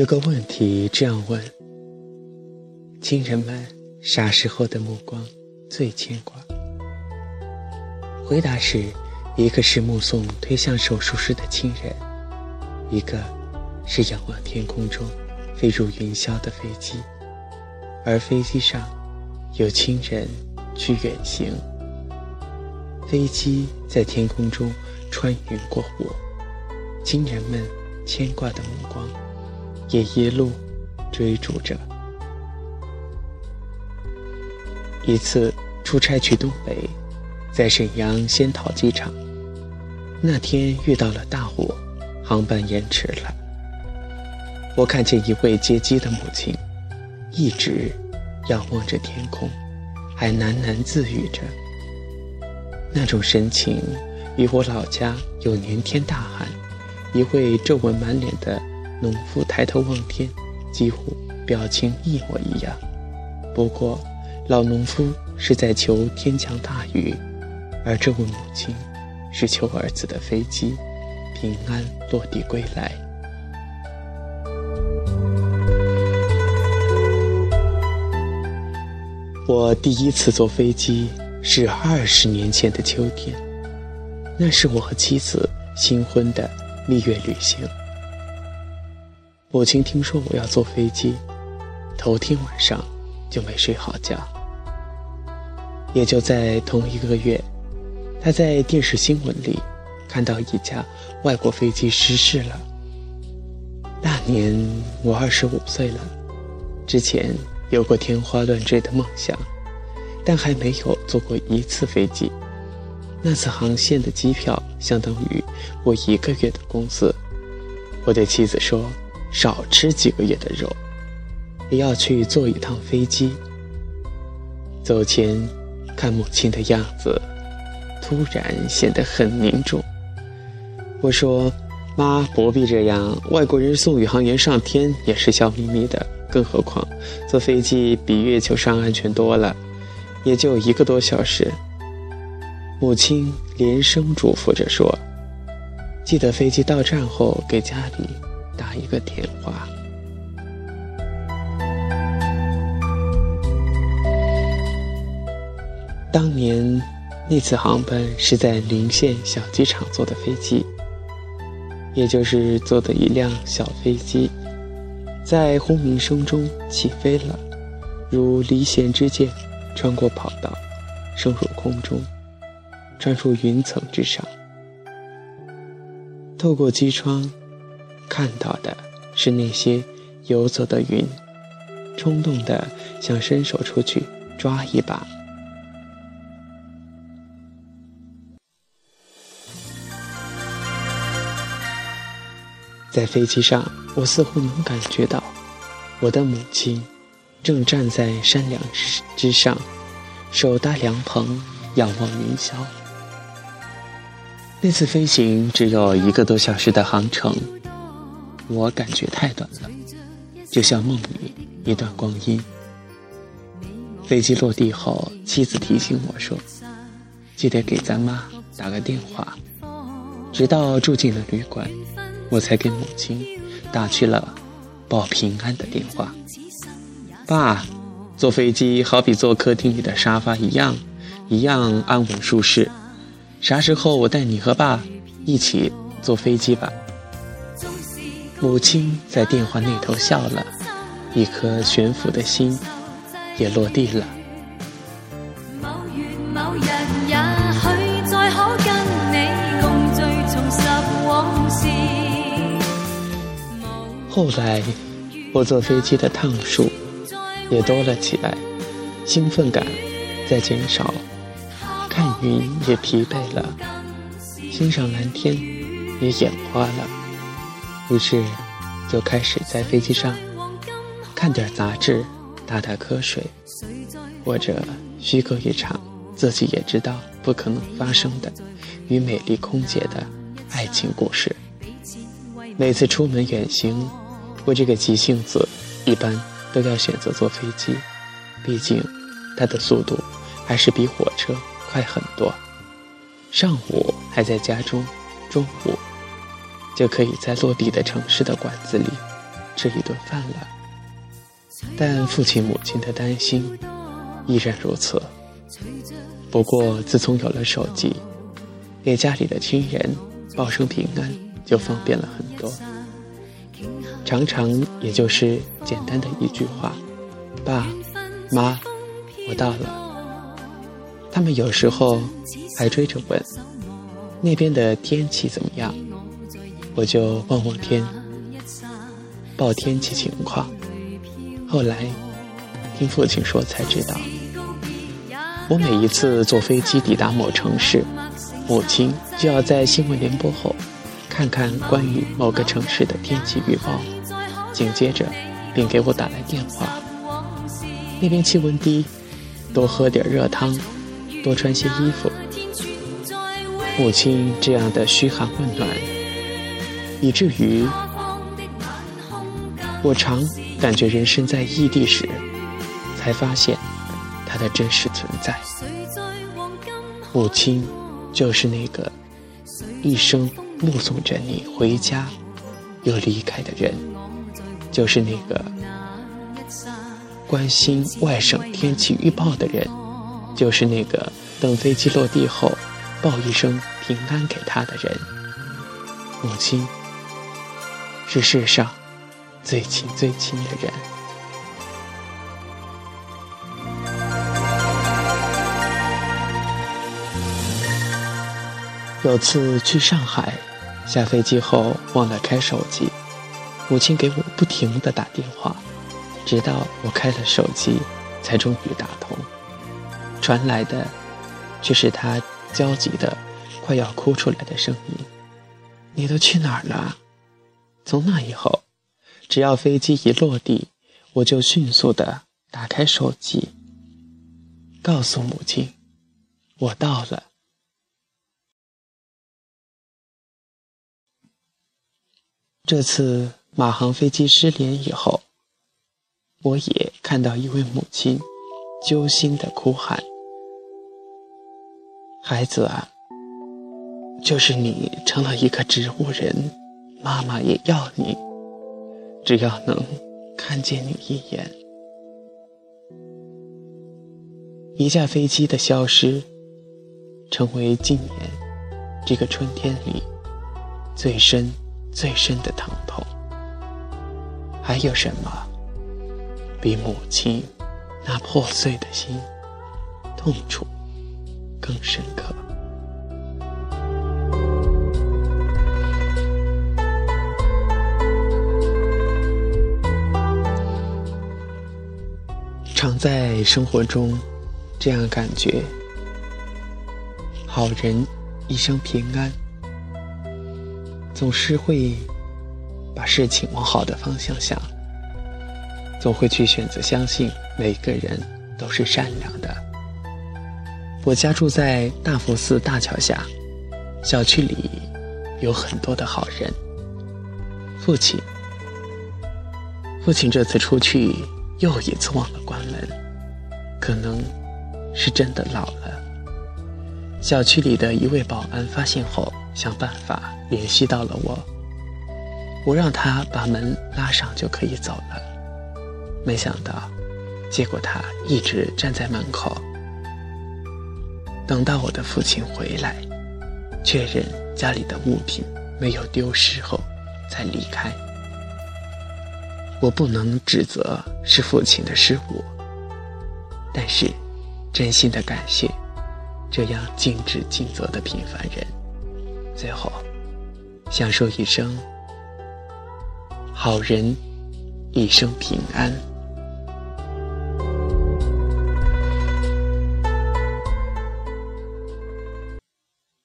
有个问题这样问：亲人们啥时候的目光最牵挂？回答是：一个是目送推向手术室的亲人，一个是仰望天空中飞入云霄的飞机，而飞机上有亲人去远行。飞机在天空中穿云过雾，亲人们牵挂的目光也一路追逐着。一次出差去东北，在沈阳仙桃机场，那天遇到了大火，航班延迟了。我看见一位接机的母亲，一直仰望着天空，还喃喃自语着。那种神情，与我老家有连天大旱，一位皱纹满脸的农夫抬头望天，几乎表情一模一样。不过，老农夫是在求天降大雨，而这位母亲是求儿子的飞机平安落地归来。我第一次坐飞机。是二十年前的秋天，那是我和妻子新婚的蜜月旅行。母亲听说我要坐飞机，头天晚上就没睡好觉。也就在同一个月，她在电视新闻里看到一架外国飞机失事了。那年我二十五岁了，之前有过天花乱坠的梦想。但还没有坐过一次飞机，那次航线的机票相当于我一个月的工资。我对妻子说：“少吃几个月的肉，也要去坐一趟飞机。”走前，看母亲的样子，突然显得很凝重。我说：“妈，不必这样，外国人送宇航员上天也是笑眯眯的，更何况坐飞机比月球上安全多了。”也就一个多小时，母亲连声嘱咐着说：“记得飞机到站后给家里打一个电话。”当年那次航班是在临县小机场坐的飞机，也就是坐的一辆小飞机，在轰鸣声中起飞了，如离弦之箭。穿过跑道，升入空中，穿出云层之上。透过机窗，看到的是那些游走的云，冲动的想伸手出去抓一把。在飞机上，我似乎能感觉到我的母亲。正站在山梁之之上，手搭凉棚，仰望云霄。那次飞行只有一个多小时的航程，我感觉太短了，就像梦里一段光阴。飞机落地后，妻子提醒我说：“记得给咱妈打个电话。”直到住进了旅馆，我才给母亲打去了报平安的电话。爸，坐飞机好比坐客厅里的沙发一样，一样安稳舒适。啥时候我带你和爸一起坐飞机吧？母亲在电话那头笑了，一颗悬浮的心也落地了。后来，我坐飞机的趟数。也多了起来，兴奋感在减少，看云也疲惫了，欣赏蓝天也眼花了，于是就开始在飞机上看点杂志，打打瞌睡，或者虚构一场自己也知道不可能发生的与美丽空姐的爱情故事。每次出门远行，我这个急性子一般。都要选择坐飞机，毕竟它的速度还是比火车快很多。上午还在家中，中午就可以在落地的城市的馆子里吃一顿饭了。但父亲母亲的担心依然如此。不过自从有了手机，给家里的亲人报声平安就方便了很多。常常也就是简单的一句话：“爸妈，我到了。”他们有时候还追着问：“那边的天气怎么样？”我就望望天，报天气情况。后来听父亲说才知道，我每一次坐飞机抵达某城市，母亲就要在新闻联播后看看关于某个城市的天气预报，紧接着便给我打来电话。那边气温低，多喝点热汤，多穿些衣服。母亲这样的嘘寒问暖。以至于我常感觉人生在异地时，才发现它的真实存在。母亲就是那个一生目送着你回家又离开的人，就是那个关心外省天气预报的人，就是那个等飞机落地后报一声平安给他的人。母亲。是世上最亲最亲的人。有次去上海，下飞机后忘了开手机，母亲给我不停的打电话，直到我开了手机，才终于打通。传来的却是她焦急的、快要哭出来的声音：“你都去哪儿了？”从那以后，只要飞机一落地，我就迅速的打开手机，告诉母亲，我到了。这次马航飞机失联以后，我也看到一位母亲揪心的哭喊：“孩子啊，就是你成了一个植物人。”妈妈也要你，只要能看见你一眼。一架飞机的消失，成为今年这个春天里最深、最深的疼痛。还有什么比母亲那破碎的心痛楚更深刻？常在生活中这样感觉：好人一生平安，总是会把事情往好的方向想，总会去选择相信每个人都是善良的。我家住在大佛寺大桥下，小区里有很多的好人。父亲，父亲这次出去。又一次忘了关，可能是真的老了。小区里的一位保安发现后，想办法联系到了我，我让他把门拉上就可以走了。没想到，结果他一直站在门口，等到我的父亲回来，确认家里的物品没有丢失后，才离开。我不能指责是父亲的失误，但是真心的感谢这样尽职尽责的平凡人。最后，想说一声：好人一生平安。